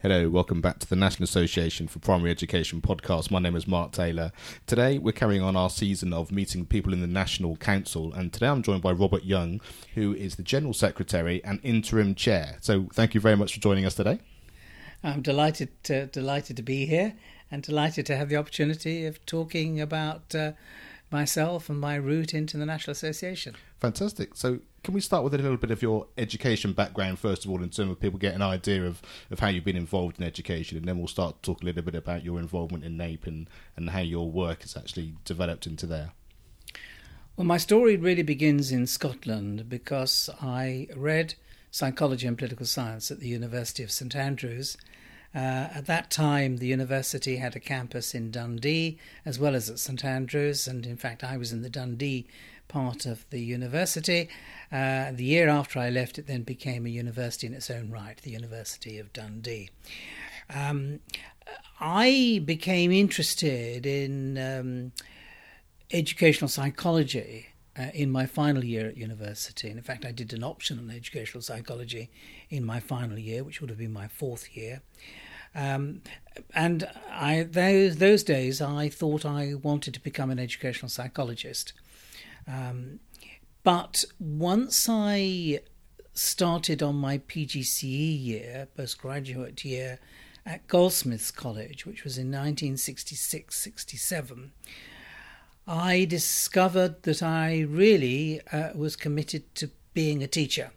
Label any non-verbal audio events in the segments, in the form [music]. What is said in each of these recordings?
Hello, welcome back to the National Association for Primary Education podcast. My name is Mark Taylor. Today we're carrying on our season of meeting people in the National Council, and today I'm joined by Robert Young, who is the General Secretary and Interim Chair. So thank you very much for joining us today. I'm delighted to, delighted to be here and delighted to have the opportunity of talking about uh, myself and my route into the National Association. Fantastic. So, can we start with a little bit of your education background, first of all, in terms of people get an idea of, of how you've been involved in education, and then we'll start to talk a little bit about your involvement in NAPE and, and how your work has actually developed into there. Well, my story really begins in Scotland because I read psychology and political science at the University of St Andrews uh, at that time, the university had a campus in Dundee as well as at St Andrews, and in fact, I was in the Dundee part of the university. Uh, the year after I left, it then became a university in its own right, the University of Dundee. Um, I became interested in um, educational psychology uh, in my final year at university. And in fact, I did an option on educational psychology in my final year, which would have been my fourth year. Um, and I those those days I thought I wanted to become an educational psychologist. Um, but once I started on my PGCE year, postgraduate year, at Goldsmiths College, which was in 1966 67, I discovered that I really uh, was committed to being a teacher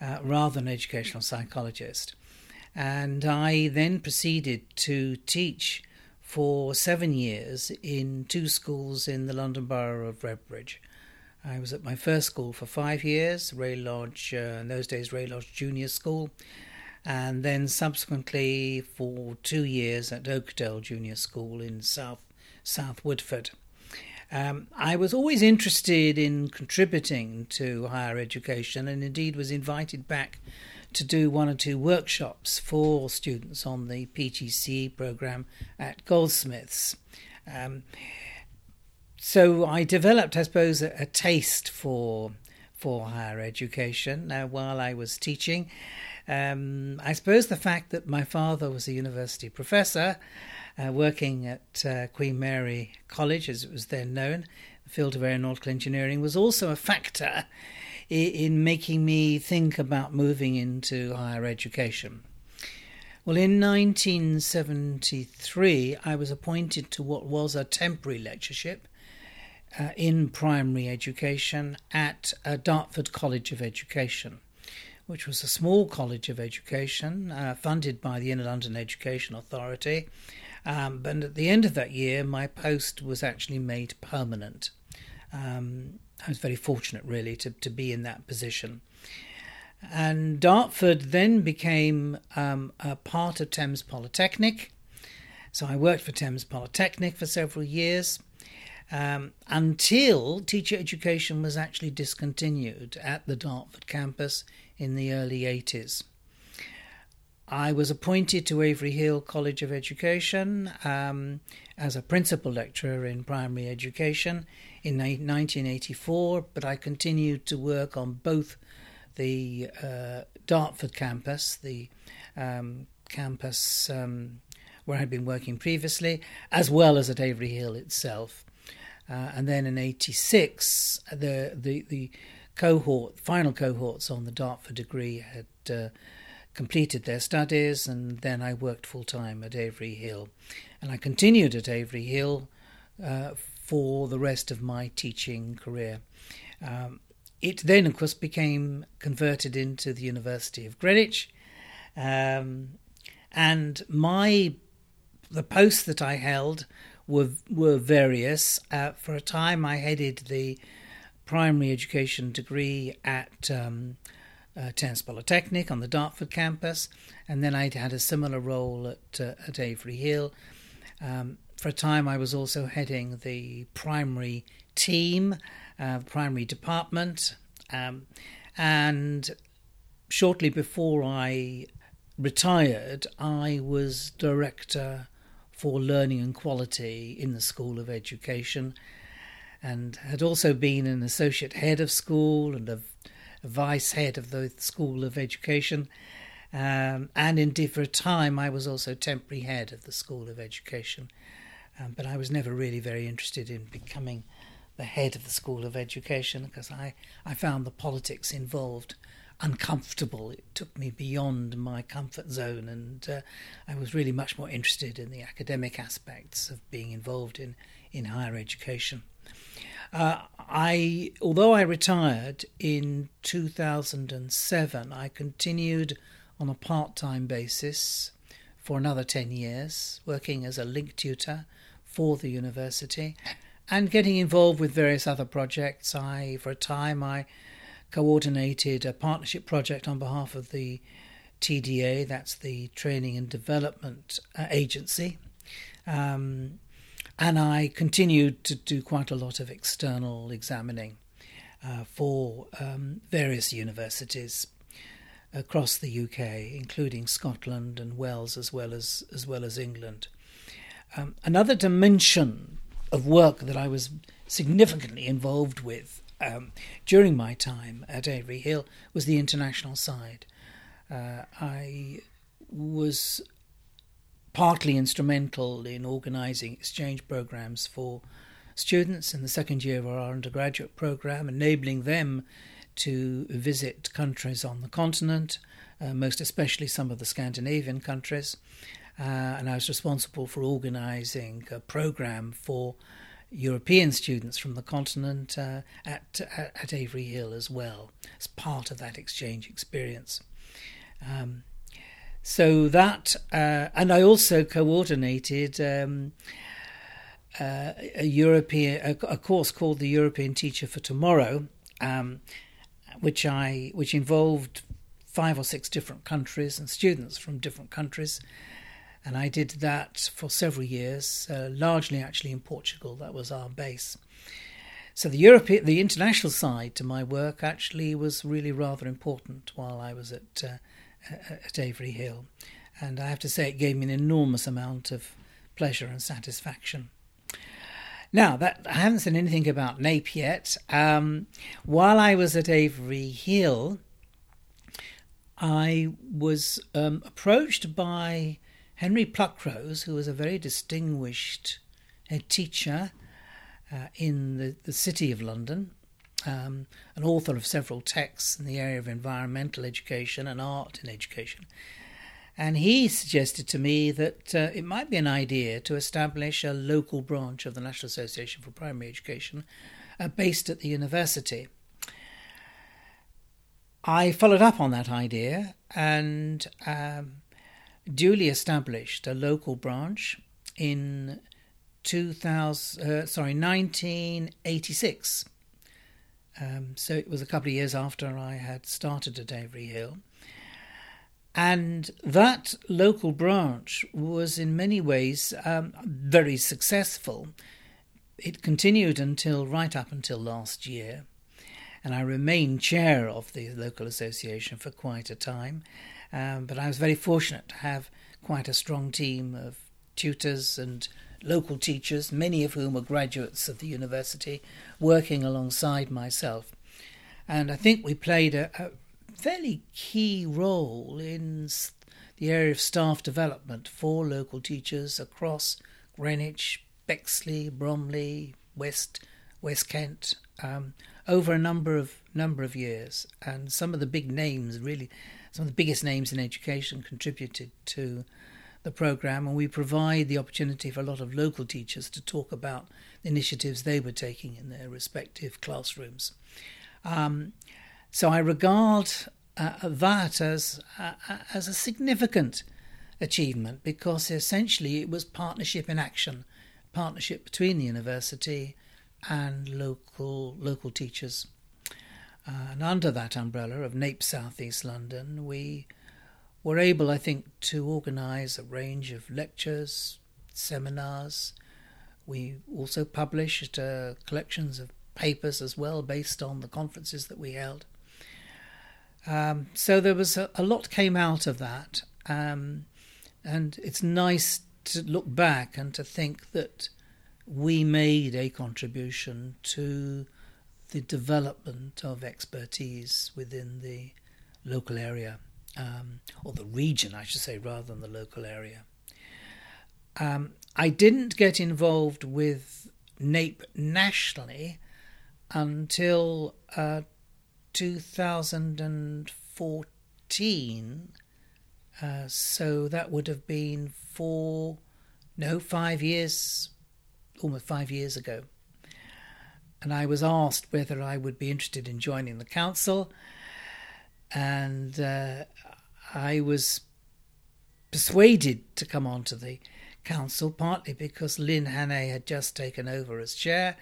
uh, rather than an educational psychologist. And I then proceeded to teach for seven years in two schools in the London Borough of Redbridge. I was at my first school for five years, Ray Lodge, uh, in those days, Ray Lodge Junior School, and then subsequently for two years at Oakdale Junior School in South South Woodford. Um, I was always interested in contributing to higher education and indeed was invited back to do one or two workshops for students on the PGCE program at Goldsmiths. Um, so I developed, I suppose, a, a, taste for for higher education Now, while I was teaching. Um, I suppose the fact that my father was a university professor, uh, working at uh, Queen Mary College, as it was then known, the field of aeronautical engineering, was also a factor in making me think about moving into higher education. Well, in 1973, I was appointed to what was a temporary lectureship uh, in primary education at uh, Dartford College of Education, which was a small college of education uh, funded by the Inner London Education Authority. Um, but at the end of that year, my post was actually made permanent. Um, I was very fortunate, really, to, to be in that position. And Dartford then became um, a part of Thames Polytechnic. So I worked for Thames Polytechnic for several years um, until teacher education was actually discontinued at the Dartford campus in the early 80s. I was appointed to Avery Hill College of Education um, as a principal lecturer in primary education in 1984, but I continued to work on both the uh, Dartford campus, the um, campus um, where I'd been working previously, as well as at Avery Hill itself. Uh, and then in '86, the, the the cohort, final cohorts on the Dartford degree had uh, completed their studies, and then I worked full time at Avery Hill, and I continued at Avery Hill uh, for the rest of my teaching career. Um, it then, of course, became converted into the University of Greenwich, um, and my the posts that I held were were various. Uh, for a time, I headed the primary education degree at um, uh, Thames Polytechnic on the Dartford campus, and then I had a similar role at uh, at Avery Hill. Um, for a time, I was also heading the primary team, uh, primary department, um, and shortly before I retired, I was director for learning and quality in the School of Education, and had also been an associate head of school and a, vice head of the School of Education. Um, and indeed, for a time, I was also temporary head of the School of Education. Um, but I was never really very interested in becoming the head of the School of Education because I, I found the politics involved uncomfortable. It took me beyond my comfort zone, and uh, I was really much more interested in the academic aspects of being involved in, in higher education. Uh, I, although I retired in 2007, I continued on a part-time basis for another 10 years, working as a link tutor for the university and getting involved with various other projects. I, for a time, I coordinated a partnership project on behalf of the TDA, that's the Training and Development uh, Agency. Um, and I continued to do quite a lot of external examining uh, for um, various universities across the UK, including Scotland and Wales, as well as as well as England. Um, another dimension of work that I was significantly involved with um, during my time at Avery Hill was the international side. Uh, I was partly instrumental in organising exchange programs for students in the second year of our undergraduate program, enabling them to visit countries on the continent, uh, most especially some of the Scandinavian countries. Uh, and I was responsible for organising a program for European students from the continent uh, at, at, Avery Hill as well as part of that exchange experience. Um, so that, uh, and I also coordinated um, uh, a European a, a, course called the European Teacher for Tomorrow, um, which I which involved five or six different countries and students from different countries and I did that for several years, uh, largely actually in Portugal. That was our base. So the European, the international side to my work actually was really rather important while I was at uh, at Avery Hill, and I have to say it gave me an enormous amount of pleasure and satisfaction. Now that I haven't said anything about NAPE yet. Um, while I was at Avery Hill, I was um, approached by Henry Pluckrose, who was a very distinguished head teacher uh, in the, the city of London, um, an author of several texts in the area of environmental education and art in education. And he suggested to me that uh, it might be an idea to establish a local branch of the National Association for Primary Education uh, based at the university. I followed up on that idea and um, duly established a local branch in 2000, uh, sorry, 1986. Um, so it was a couple of years after I had started at Avery Hill. And that local branch was in many ways um, very successful. It continued until right up until last year. And I remained chair of the local association for quite a time. Um, but I was very fortunate to have quite a strong team of tutors and local teachers, many of whom were graduates of the university, working alongside myself. And I think we played a, a fairly key role in the area of staff development for local teachers across Greenwich, Bexley, Bromley, West West Kent, um, over a number of number of years. And some of the big names really some of the biggest names in education contributed to the program, and we provide the opportunity for a lot of local teachers to talk about the initiatives they were taking in their respective classrooms. Um, so I regard uh, that as uh, as a significant achievement because essentially it was partnership in action, partnership between the university and local local teachers. Uh, and under that umbrella of NAPE South East London, we were able, I think, to organise a range of lectures, seminars. We also published uh, collections of papers as well based on the conferences that we held. Um, so there was a, a, lot came out of that, um, and it's nice to look back and to think that we made a contribution to the development of expertise within the local area um, or the region, I should say, rather than the local area. Um, I didn't get involved with NAPE nationally until uh, 2014. Uh, so that would have been four, no, five years, almost five years ago. And I was asked whether I would be interested in joining the council. And uh, I was persuaded to come onto the council, partly because Lynn Hannay had just taken over as chair,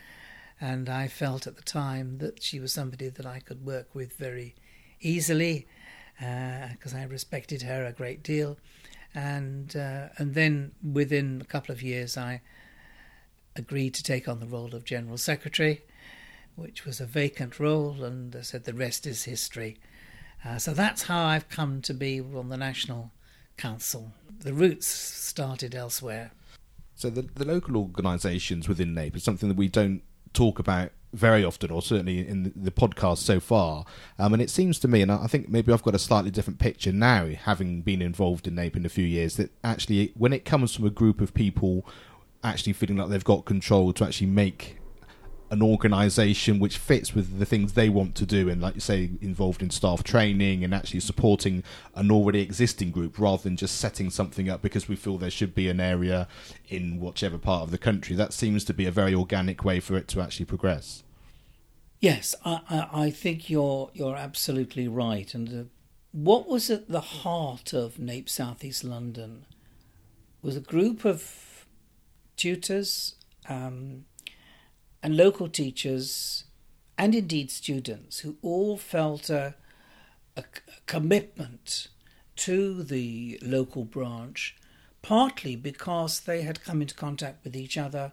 and I felt at the time that she was somebody that I could work with very easily, because uh, I respected her a great deal. And uh, and then within a couple of years, I agreed to take on the role of general secretary, which was a vacant role, and I said the rest is history. Uh, so that's how I've come to be on the national council. The roots started elsewhere. So the the local organisations within NAPE is something that we don't talk about very often, or certainly in the, podcast so far. Um, and it seems to me, and I think maybe I've got a slightly different picture now, having been involved in NAPE in a few years, that actually when it comes from a group of people actually feeling like they've got control to actually make an organisation which fits with the things they want to do, and like you say, involved in staff training and actually supporting an already existing group rather than just setting something up because we feel there should be an area in whichever part of the country. That seems to be a very organic way for it to actually progress. Yes, I, I, I think you're you're absolutely right. And uh, what was at the heart of NAPE southeast London was a group of tutors. Um, and local teachers, and indeed students, who all felt a, a commitment to the local branch, partly because they had come into contact with each other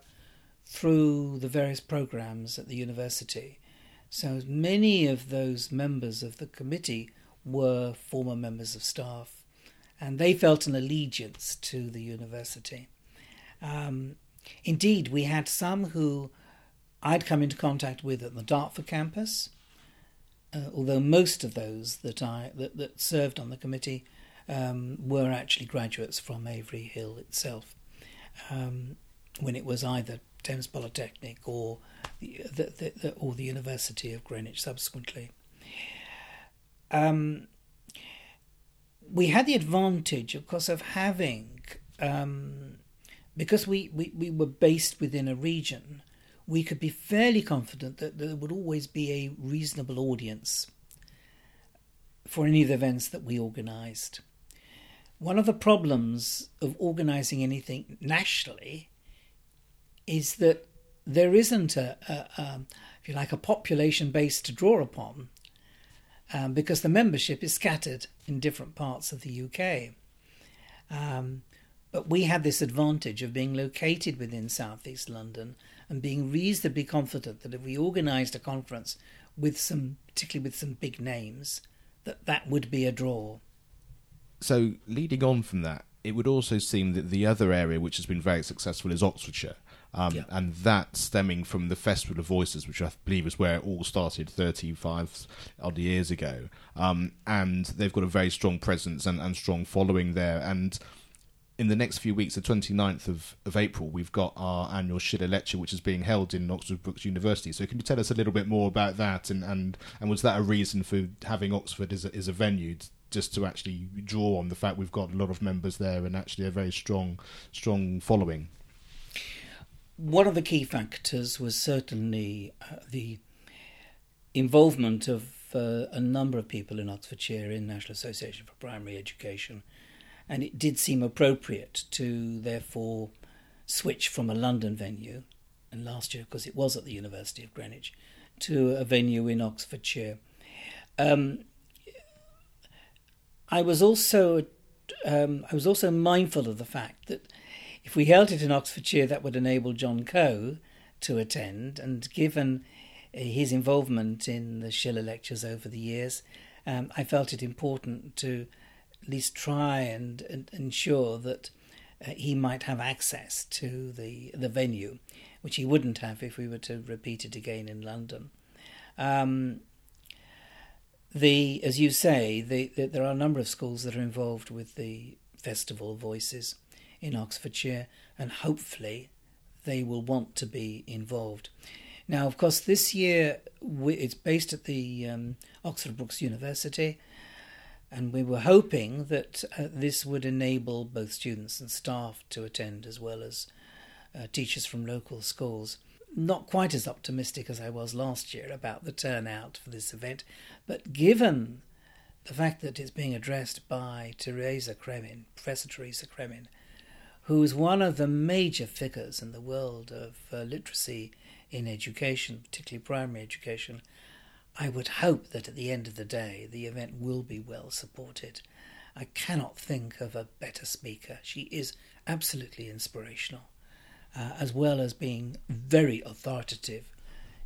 through the various programs at the university. So many of those members of the committee were former members of staff, and they felt an allegiance to the university. Um, indeed, we had some who I'd come into contact with at the Dartford campus, uh, although most of those that I that, that served on the committee um, were actually graduates from Avery Hill itself, um, when it was either Thames Polytechnic or the, the, the, or the University of Greenwich subsequently. Um, we had the advantage, of course, of having um, because we, we, we were based within a region we could be fairly confident that there would always be a reasonable audience for any of the events that we organised. One of the problems of organising anything nationally is that there isn't a, a, a if you like, a population base to draw upon, um, because the membership is scattered in different parts of the UK. Um, but we had this advantage of being located within southeast London and being reasonably confident that if we organised a conference with some, particularly with some big names, that that would be a draw. So, leading on from that, it would also seem that the other area which has been very successful is Oxfordshire. Um, yeah. And that stemming from the Festival of Voices, which I believe is where it all started 35 odd years ago. Um, and they've got a very strong presence and, and strong following there. And in the next few weeks, the 29th of, of April, we've got our annual Schiller Lecture, which is being held in Oxford Brookes University. So, can you tell us a little bit more about that? And, and, and was that a reason for having Oxford as a, as a venue, just to actually draw on the fact we've got a lot of members there and actually a very strong, strong following? One of the key factors was certainly uh, the involvement of uh, a number of people in Oxfordshire in National Association for Primary Education and it did seem appropriate to therefore switch from a London venue, and last year, because it was at the University of Greenwich, to a venue in Oxfordshire. Um, I was also um, I was also mindful of the fact that if we held it in Oxfordshire, that would enable John Coe to attend, and given his involvement in the Schiller lectures over the years, um, I felt it important to at least try and, and ensure that uh, he might have access to the the venue, which he wouldn't have if we were to repeat it again in London. Um, the as you say, the, the, there are a number of schools that are involved with the festival Voices in Oxfordshire, and hopefully they will want to be involved. Now, of course, this year it's based at the um, Oxford Brookes University, and we were hoping that uh, this would enable both students and staff to attend, as well as uh, teachers from local schools. Not quite as optimistic as I was last year about the turnout for this event, but given the fact that it's being addressed by Teresa Cremin, Professor Teresa Cremin, who is one of the major figures in the world of uh, literacy in education, particularly primary education, I would hope that at the end of the day the event will be well supported. I cannot think of a better speaker. She is absolutely inspirational, uh, as well as being very authoritative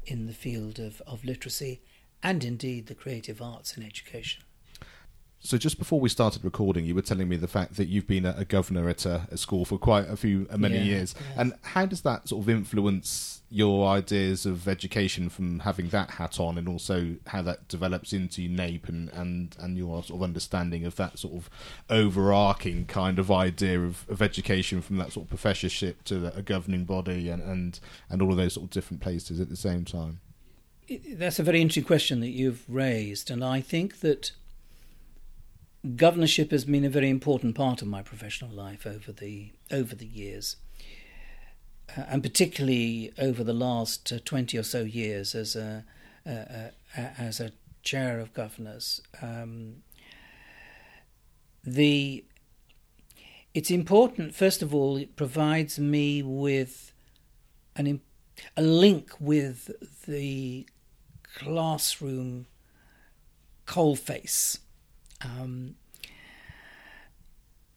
in the field of, of literacy and indeed the creative arts in education. So just before we started recording, you were telling me the fact that you've been a, governor at a, a, school for quite a few, uh, many yeah, years, yeah. and how does that sort of influence your ideas of education from having that hat on, and also how that develops into NAPE and and and your sort of understanding of that sort of overarching kind of idea of, of education from that sort of professorship to a governing body and and and all of those sort of different places at the same time. That's a very interesting question that you've raised, and I think that governorship has been a very important part of my professional life over the over the years, uh, and particularly over the last uh, twenty or so years as a uh, uh as a chair of governors. Um, the it's important. First of all, it provides me with an a link with the classroom coalface um,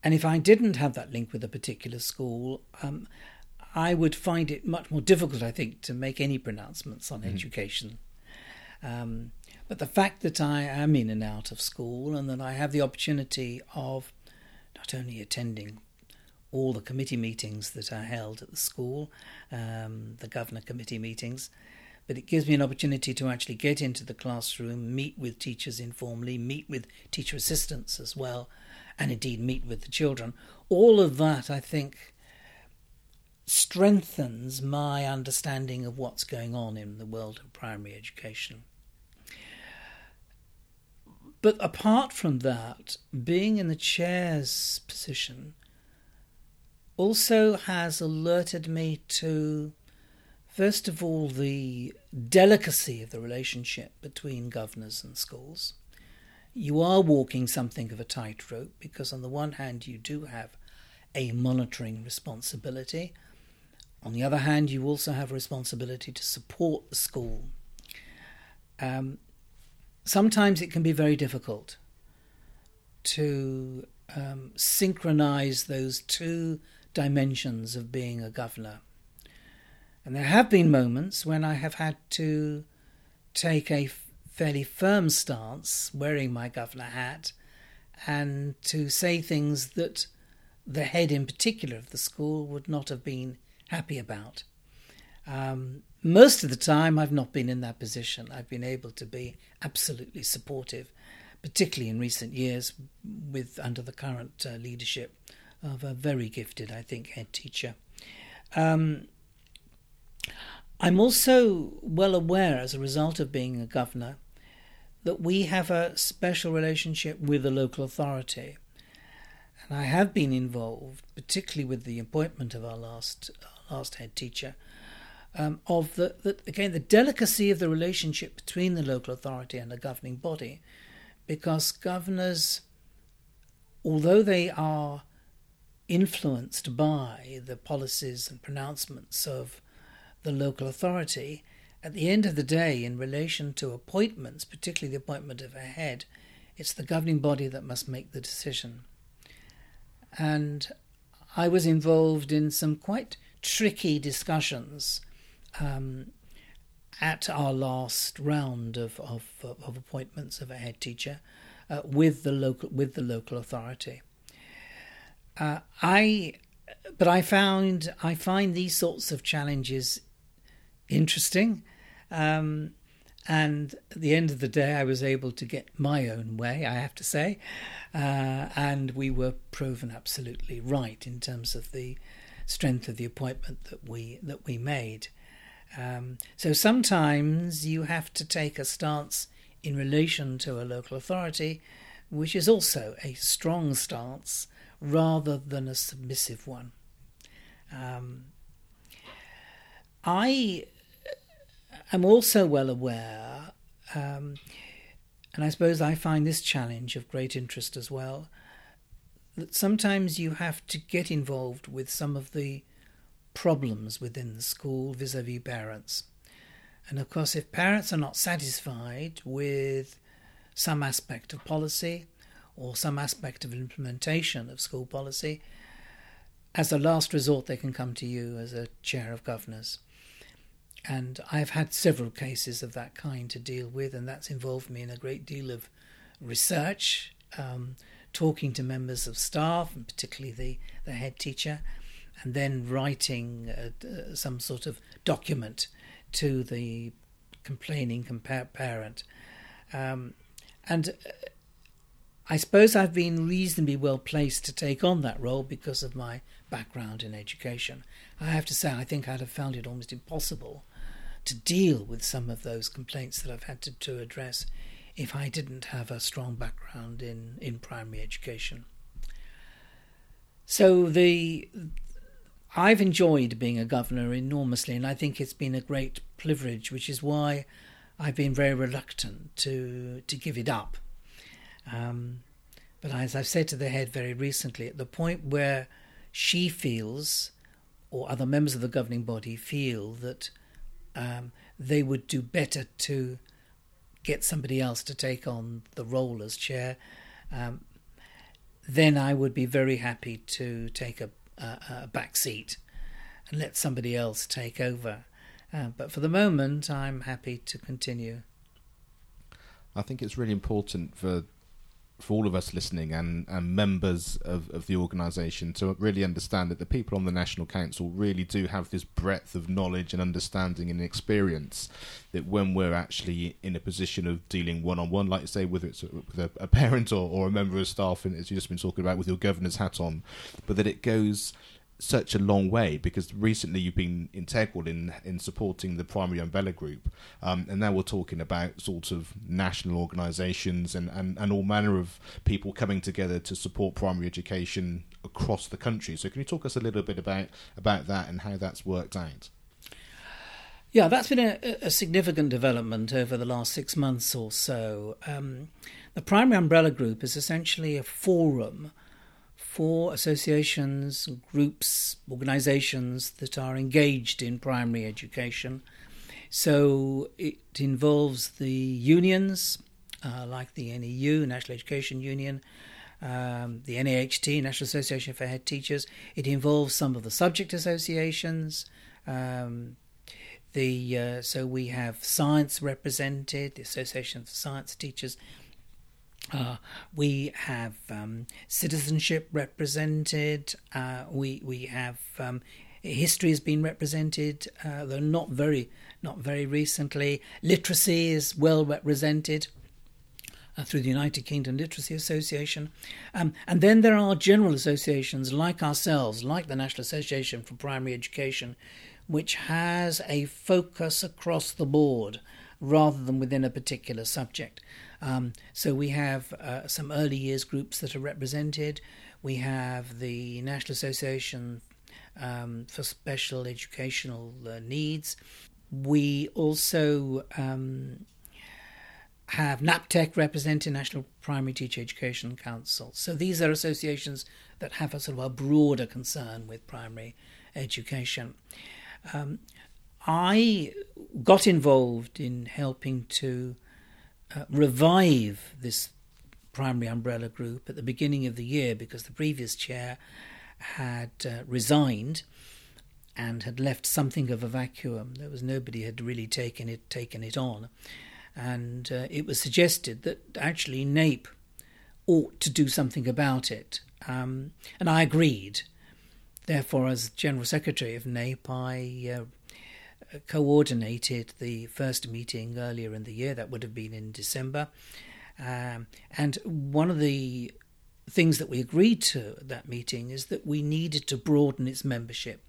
and if I didn't have that link with a particular school, um, I would find it much more difficult, I think, to make any pronouncements on mm. education. Um, but the fact that I am in and out of school and that I have the opportunity of not only attending all the committee meetings that are held at the school, um, the governor committee meetings, but it gives me an opportunity to actually get into the classroom, meet with teachers informally, meet with teacher assistants as well, and indeed meet with the children. All of that, I think, strengthens my understanding of what's going on in the world of primary education. But apart from that, being in the chair's position also has alerted me to First of all, the delicacy of the relationship between governors and schools. You are walking something of a tightrope because, on the one hand, you do have a monitoring responsibility. On the other hand, you also have a responsibility to support the school. Um, sometimes it can be very difficult to um, synchronize those two dimensions of being a governor. And there have been moments when I have had to take a fairly firm stance, wearing my governor hat, and to say things that the head in particular of the school would not have been happy about. Um, most of the time, I've not been in that position. I've been able to be absolutely supportive, particularly in recent years, with under the current uh, leadership of a very gifted, I think, head teacher. Um, I'm also well aware, as a result of being a governor, that we have a special relationship with the local authority. And I have been involved, particularly with the appointment of our last our last head teacher, um, of the, the again the delicacy of the relationship between the local authority and the governing body, because governors, although they are influenced by the policies and pronouncements of the local authority. At the end of the day, in relation to appointments, particularly the appointment of a head, it's the governing body that must make the decision. And I was involved in some quite tricky discussions um, at our last round of, of, of, appointments of a head teacher uh, with the local with the local authority. Uh, I, but I found I find these sorts of challenges interesting. Um, and at the end of the day, I was able to get my own way, I have to say. Uh, and we were proven absolutely right in terms of the strength of the appointment that we that we made. Um, so sometimes you have to take a stance in relation to a local authority, which is also a strong stance rather than a submissive one. Um, I am also well aware, um, and I suppose I find this challenge of great interest as well, that sometimes you have to get involved with some of the problems within the school vis a vis parents. And of course, if parents are not satisfied with some aspect of policy or some aspect of implementation of school policy, as a last resort, they can come to you as a chair of governors. And I've had several cases of that kind to deal with, and that's involved me in a great deal of research, um, talking to members of staff, and particularly the, the head teacher, and then writing uh, uh, some sort of document to the complaining parent. Um, and uh, I suppose I've been reasonably well placed to take on that role because of my background in education. I have to say, I think I'd have found it almost impossible to deal with some of those complaints that I've had to, to address if I didn't have a strong background in, in primary education. So the I've enjoyed being a governor enormously, and I think it's been a great privilege, which is why I've been very reluctant to to give it up. Um, but as I've said to the head very recently, at the point where she feels, or other members of the governing body feel that um, they would do better to get somebody else to take on the role as chair, um, then I would be very happy to take a, a, a back seat and let somebody else take over. Uh, but for the moment, I'm happy to continue. I think it's really important for for all of us listening and, and members of, of the organisation to really understand that the people on the National Council really do have this breadth of knowledge and understanding and experience that when we're actually in a position of dealing one on one, like you say, whether it's with a, a [laughs] parent or, or a member of staff, and as you've just been talking about with your governor's hat on, but that it goes such a long way because recently you've been integral in in supporting the primary umbrella group. Um, and now we're talking about sort of national organisations and, and, and all manner of people coming together to support primary education across the country. So can you talk us a little bit about about that and how that's worked out? Yeah that's been a, a significant development over the last six months or so. Um, the primary umbrella group is essentially a forum for associations, groups, organisations that are engaged in primary education. So it involves the unions, uh, like the NEU, National Education Union, um, the NAHT, National Association for Head Teachers. It involves some of the subject associations. Um, the uh, so we have science represented, the Association of Science Teachers. Uh, we have um, citizenship represented. Uh, we we have um, history has been represented, uh, though not very not very recently. Literacy is well represented. Uh, through the United Kingdom Literacy Association. Um, and then there are general associations like ourselves, like the National Association for Primary Education, which has a focus across the board rather than within a particular subject. Um, so we have uh, some early years groups that are represented. We have the National Association um, for Special Educational uh, Needs. We also um, have NAPTEC representing National Primary Teacher Education Council. So these are associations that have a sort of a broader concern with primary education. Um, I got involved in helping to uh, revive this primary umbrella group at the beginning of the year because the previous chair had uh, resigned and had left something of a vacuum. There was nobody had really taken it taken it on, and uh, it was suggested that actually NAPE ought to do something about it, um, and I agreed. Therefore, as General Secretary of NAPE, I uh, coordinated the first meeting earlier in the year. That would have been in December. Um, and one of the things that we agreed to at that meeting is that we needed to broaden its membership.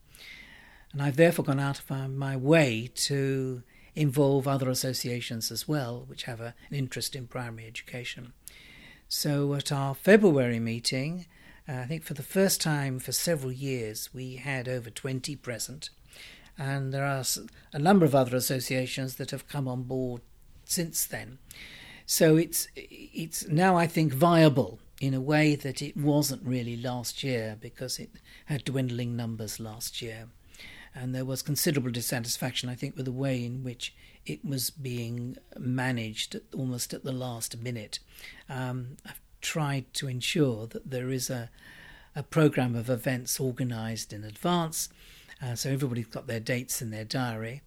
And I've therefore gone out of my way to involve other associations as well, which have a, an interest in primary education. So at our February meeting, uh, I think for the first time for several years, we had over 20 present. And there are a number of other associations that have come on board since then. So it's it's now I think viable in a way that it wasn't really last year because it had dwindling numbers last year. And there was considerable dissatisfaction, I think, with the way in which it was being managed almost at the last minute. Um, I've tried to ensure that there is a, a program of events organised in advance, uh, so everybody's got their dates in their diary.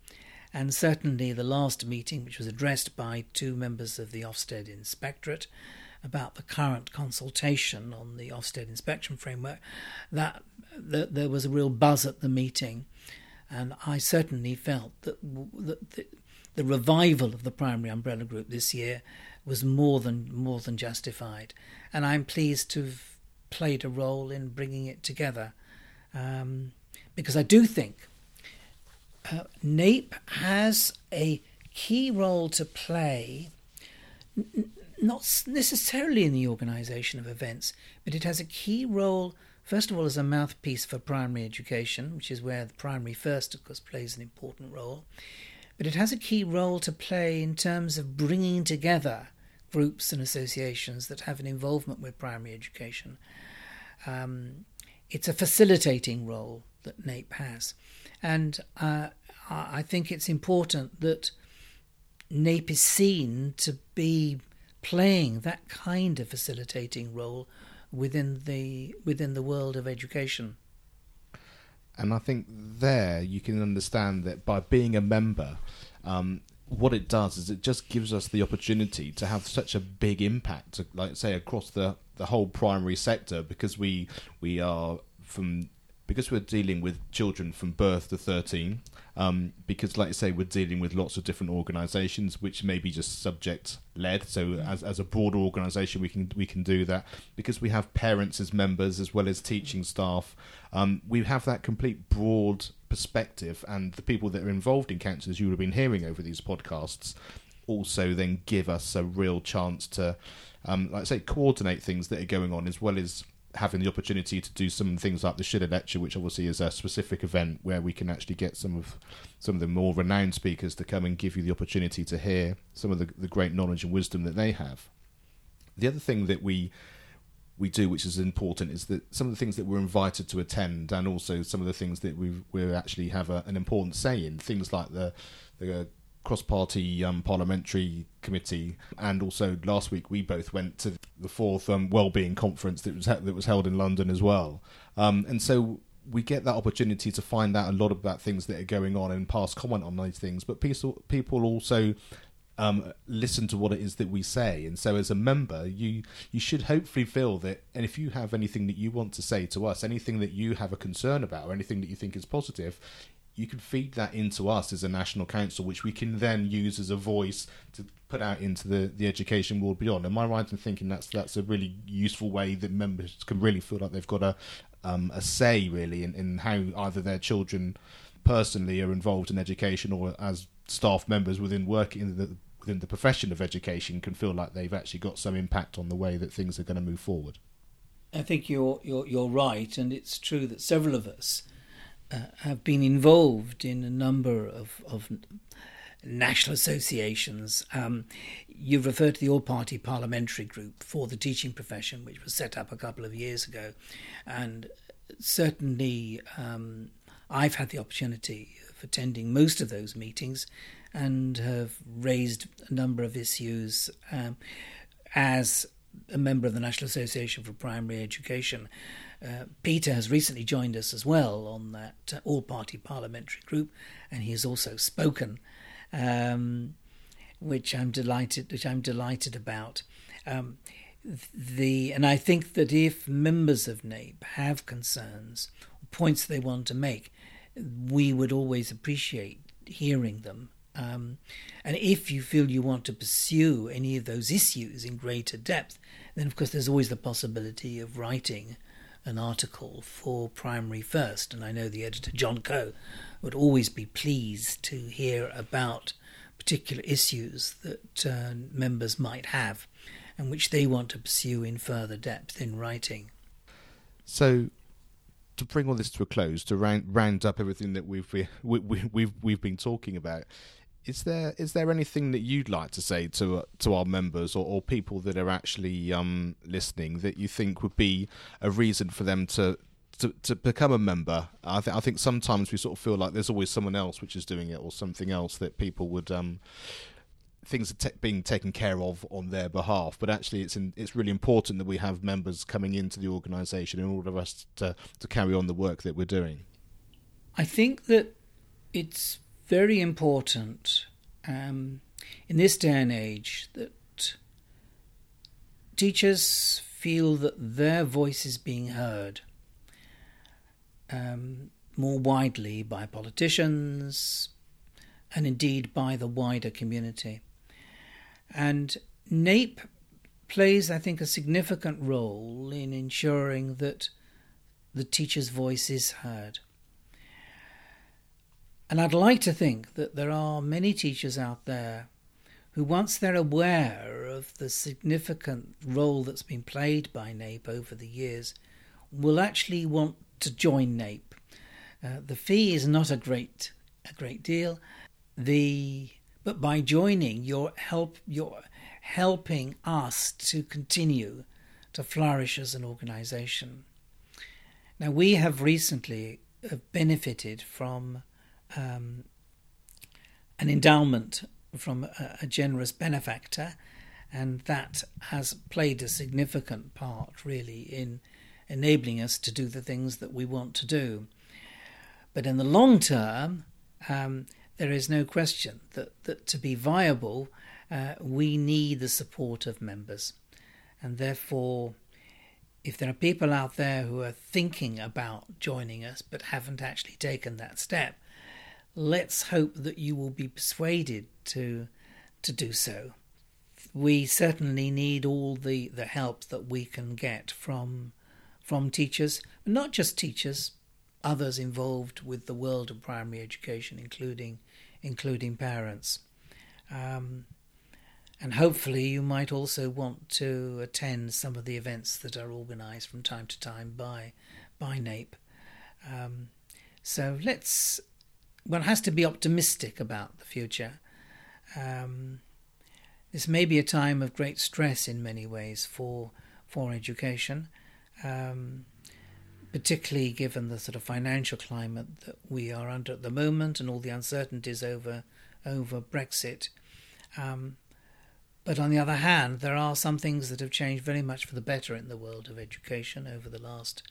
And certainly the last meeting, which was addressed by two members of the Ofsted Inspectorate, about the current consultation on the Ofsted inspection framework, that, that there was a real buzz at the meeting, and I certainly felt that, that the, the revival of the primary umbrella group this year was more than more than justified, and I'm pleased to have played a role in bringing it together, um, because I do think uh, NAPE has a key role to play not necessarily in the organisation of events, but it has a key role, first of all, as a mouthpiece for primary education, which is where the primary first, of course, plays an important role. But it has a key role to play in terms of bringing together groups and associations that have an involvement with primary education. Um, it's a facilitating role that NAPE has. And uh, I think it's important that NAPE is seen to be playing that kind of facilitating role within the within the world of education. And I think there you can understand that by being a member, um, what it does is it just gives us the opportunity to have such a big impact, like say across the the whole primary sector, because we we are from because we're dealing with children from birth to 13 um, because like I say we're dealing with lots of different organizations which may be just subject led so mm. as, as a broader organization we can we can do that. Because we have parents as members as well as teaching staff um, we have that complete broad perspective. And the people that are involved in council as you would have been hearing over these podcasts also then give us a real chance to um, like I say coordinate things that are going on as well as having the opportunity to do some things like the Schiller Lecture, which obviously is a specific event where we can actually get some of some of the more renowned speakers to come and give you the opportunity to hear some of the, the great knowledge and wisdom that they have. The other thing that we we do, which is important, is that some of the things that we're invited to attend, and also some of the things that we we actually have a, an important say in, things like the the cross-party um, parliamentary committee, and also last week we both went to the fourth um, well-being conference that was that was held in London as well. Um, and so we get that opportunity to find out a lot about things that are going on and pass comment on those things. But people people also um, listen to what it is that we say. And so, as a member, you you should hopefully feel that. And if you have anything that you want to say to us, anything that you have a concern about, or anything that you think is positive, you can feed that into us as a national council, which we can then use as a voice to put out into the, the education world beyond. Am I right in thinking that's that's a really useful way that members can really feel like they've got a um, a say really in, in how either their children personally are involved in education or as staff members within working in the within the profession of education can feel like they've actually got some impact on the way that things are going to move forward. I think you're you're you're right, and it's true that several of us uh, have been involved in a number of, of national associations. Um, you've referred to the All Party Parliamentary Group for the teaching profession, which was set up a couple of years ago. And certainly, um, I've had the opportunity of attending most of those meetings and have raised a number of issues um, as a member of the National Association for Primary Education. Uh, Peter has recently joined us as well on that uh, all party parliamentary group, and he has also spoken, um, which I'm delighted which I'm delighted about. Um, the and I think that if members of NAPE have concerns, points they want to make, we would always appreciate hearing them. Um, and if you feel you want to pursue any of those issues in greater depth, then of course there's always the possibility of writing an article for Primary First. And I know the editor, John Coe, would always be pleased to hear about particular issues that uh, members might have and which they want to pursue in further depth in writing. So, to bring all this to a close, to round, round up everything that we've we, we, we've we've been talking about, is there is there anything that you'd like to say to uh, to our members or, or people that are actually um, listening that you think would be a reason for them to to, to become a member? I think I think sometimes we sort of feel like there's always someone else which is doing it or something else that people would um, things are te- being taken care of on their behalf. But actually, it's in, it's really important that we have members coming into the organisation in order for us to to carry on the work that we're doing. I think that it's very important um, in this day and age that teachers feel that their voice is being heard um, more widely by politicians and indeed by the wider community. And NAPE plays, I think, a significant role in ensuring that the teacher's voice is heard. And I'd like to think that there are many teachers out there who, once they're aware of the significant role that's been played by NAPE over the years, will actually want to join NAPE. Uh, the fee is not a great a great deal. The but by joining, you're help you're helping us to continue to flourish as an organisation. Now we have recently uh, benefited from um, an endowment from a, a, generous benefactor, and that has played a significant part, really, in enabling us to do the things that we want to do. But in the long term, um, there is no question that, that to be viable, uh, we need the support of members. And therefore, if there are people out there who are thinking about joining us but haven't actually taken that step, let's hope that you will be persuaded to to do so. We certainly need all the, the help that we can get from from teachers, not just teachers, others involved with the world of primary education, including including parents. Um, and hopefully, you might also want to attend some of the events that are organised from time to time by by NAPE. Um, so let's one has to be optimistic about the future. Um, this may be a time of great stress in many ways for for education, um, particularly given the sort of financial climate that we are under at the moment and all the uncertainties over over Brexit. Um, but on the other hand, there are some things that have changed very much for the better in the world of education over the last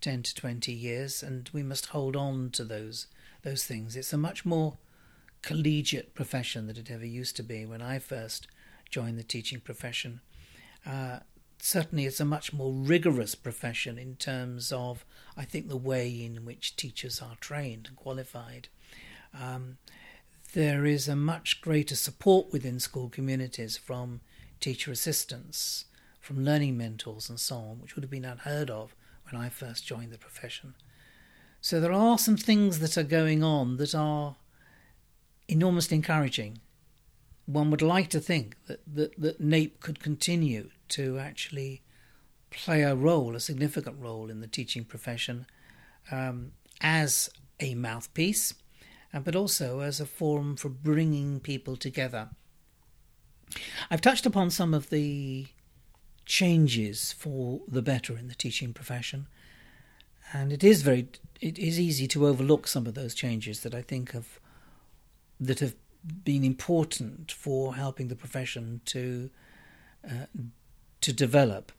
10 to 20 years, and we must hold on to those those things. It's a much more collegiate profession than it ever used to be when I first joined the teaching profession. Uh, certainly, it's a much more rigorous profession in terms of, I think, the way in which teachers are trained and qualified. Um, there is a much greater support within school communities from teacher assistants, from learning mentors, and so on, which would have been unheard of when I first joined the profession. So there are some things that are going on that are enormously encouraging. One would like to think that, that, that NAPE could continue to actually play a role, a significant role in the teaching profession um, as a mouthpiece, uh, but also as a forum for bringing people together. I've touched upon some of the changes for the better in the teaching profession and it is very it is easy to overlook some of those changes that I think have that have been important for helping the profession to uh, to develop.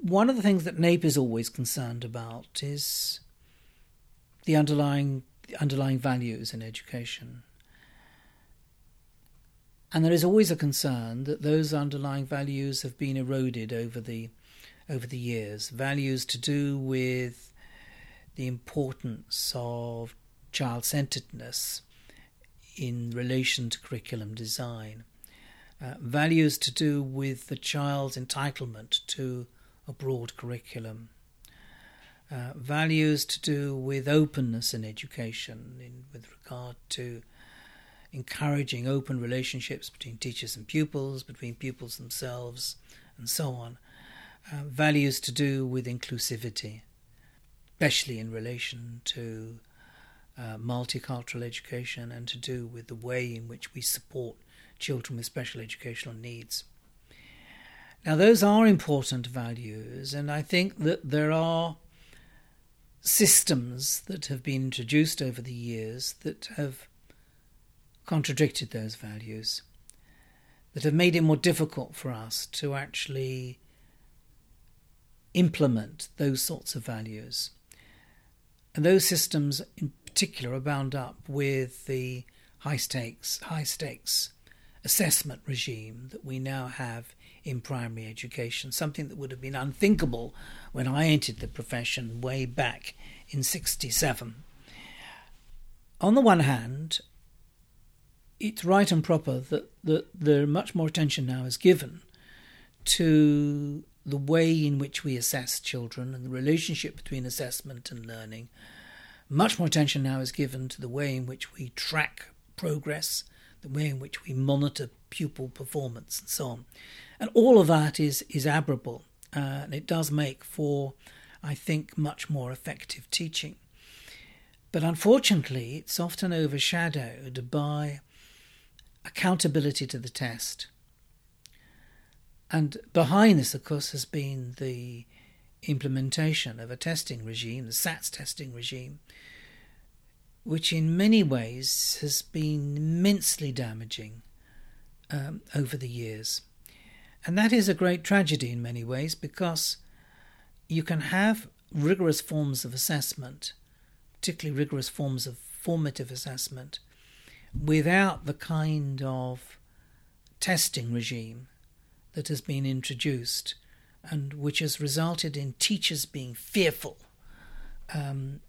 One of the things that NAPE is always concerned about is the underlying underlying values in education. And there is always a concern that those underlying values have been eroded over the over the years. Values to do with the importance of child centeredness in relation to curriculum design. Uh, values to do with the child's entitlement to a broad curriculum. Uh, values to do with openness in education, in, with regard to encouraging open relationships between teachers and pupils, between pupils themselves, and so on. Uh, values to do with inclusivity, especially in relation to uh, multicultural education and to do with the way in which we support children with special educational needs. Now, those are important values, and I think that there are systems that have been introduced over the years that have contradicted those values, that have made it more difficult for us to actually implement those sorts of values. And those systems in particular are bound up with the high stakes high stakes assessment regime that we now have in primary education, something that would have been unthinkable when I entered the profession way back in 67. On the one hand, it's right and proper that, that there much more attention now is given to the way in which we assess children and the relationship between assessment and learning. Much more attention now is given to the way in which we track progress, the way in which we monitor pupil performance, and so on. And all of that is, is admirable, uh, and it does make for, I think, much more effective teaching. But unfortunately, it's often overshadowed by accountability to the test and behind this, of course, has been the implementation of a testing regime, the SATS testing regime, which in many ways has been immensely damaging um, over the years. And that is a great tragedy in many ways because you can have rigorous forms of assessment, particularly rigorous forms of formative assessment, without the kind of testing regime that has been introduced and which has resulted in teachers being fearful um,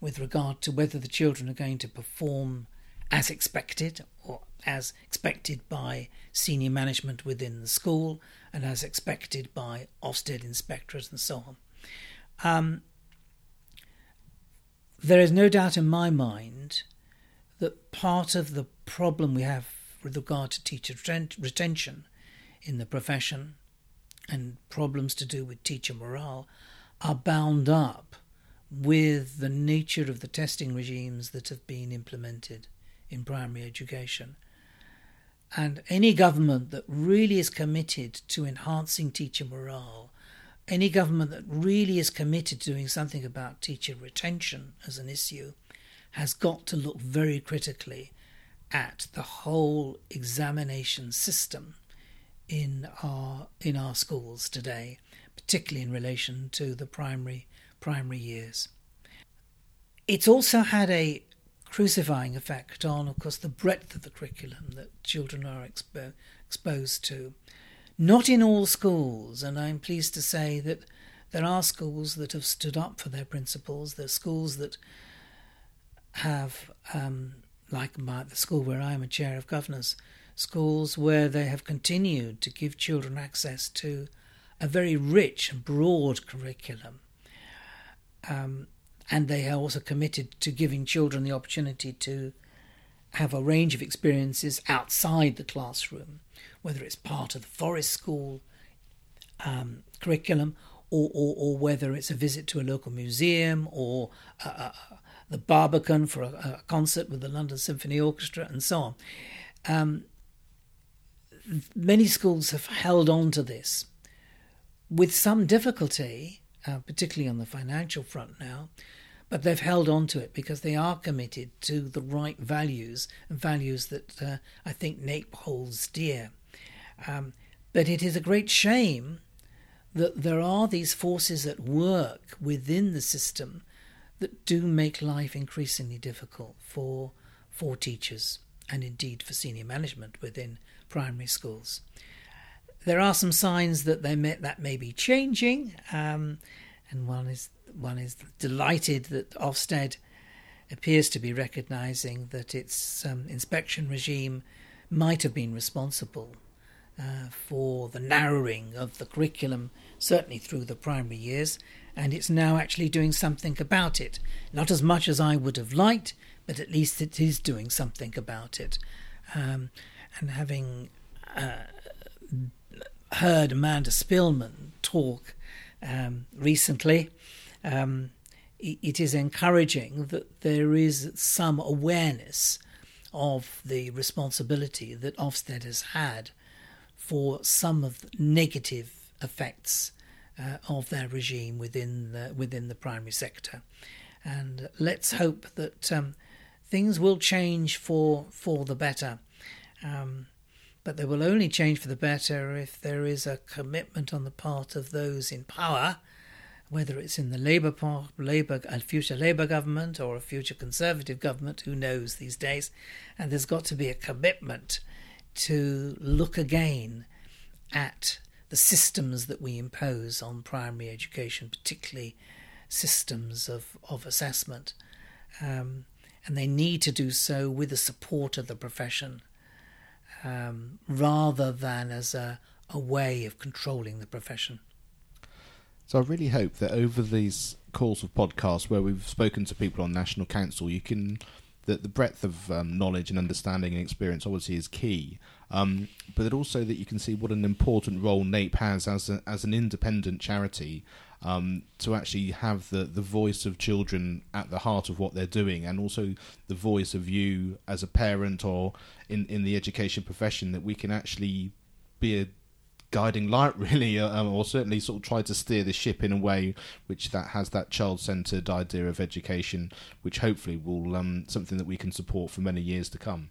with regard to whether the children are going to perform as expected or as expected by senior management within the school and as expected by Ofsted inspectors and so on. Um, there is no doubt in my mind that part of the problem we have with regard to teacher retention in the profession and problems to do with teacher morale are bound up with the nature of the testing regimes that have been implemented in primary education. And any government that really is committed to enhancing teacher morale, any government that really is committed to doing something about teacher retention as an issue, has got to look very critically at the whole examination system in our in our schools today, particularly in relation to the primary primary years. It's also had a crucifying effect on, of course, the breadth of the curriculum that children are expo- exposed to. Not in all schools, and I'm pleased to say that there are schools that have stood up for their principles. There are schools that have, um, like my, the school where I am a chair of governors, schools where they have continued to give children access to a very rich and broad curriculum. Um, and they are also committed to giving children the opportunity to have a range of experiences outside the classroom, whether it's part of the forest school um, curriculum or, or, or, whether it's a visit to a local museum or uh, uh, the Barbican for a, a, concert with the London Symphony Orchestra and so on. Um, many schools have held on to this with some difficulty, uh, particularly on the financial front now, but they've held on to it because they are committed to the right values and values that uh, I think NAPE holds dear. Um, but it is a great shame that there are these forces at work within the system that do make life increasingly difficult for for teachers and indeed for senior management within primary schools. There are some signs that they may, that may be changing, um, and one is one is delighted that Ofsted appears to be recognising that its um, inspection regime might have been responsible uh, for the narrowing of the curriculum, certainly through the primary years, and it's now actually doing something about it. Not as much as I would have liked, but at least it is doing something about it. Um, and having uh, heard Amanda Spielman talk um, recently, um, it is encouraging that there is some awareness of the responsibility that Ofsted has had for some of the negative effects uh, of their regime within the, within the primary sector. And let's hope that um, things will change for for the better. Um, but they will only change for the better if there is a commitment on the part of those in power, whether it's in the Labour Labour, a future Labour government or a future Conservative government, who knows these days. And there's got to be a commitment to look again at the systems that we impose on primary education, particularly systems of, of assessment. Um, and they need to do so with the support of the profession um, rather than as a, a way of controlling the profession. So I really hope that over these calls of podcasts where we've spoken to people on National Council, you can that the breadth of um, knowledge and understanding and experience obviously is key, um, but also that you can see what an important role NAPE has as a, as an independent charity um, to actually have the, the voice of children at the heart of what they're doing, and also the voice of you as a parent or in, in the education profession, that we can actually be a guiding light, [laughs] really, uh, um, or certainly sort of try to steer the ship in a way which that has that child-centered idea of education, which hopefully will um, something that we can support for many years to come.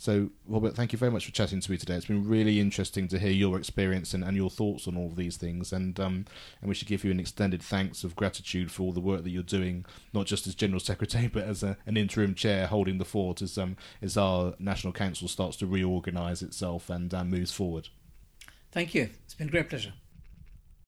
So, Robert, thank you very much for chatting to me today. It's been really interesting to hear your experience and, and your thoughts on all of these things. And um, and we should give you an extended thanks of gratitude for all the work that you're doing, not just as General Secretary, [laughs] but as a, an interim chair holding the fort as, um, as our National Council starts to reorganise itself and uh, moves forward. Thank you. It's been a great pleasure.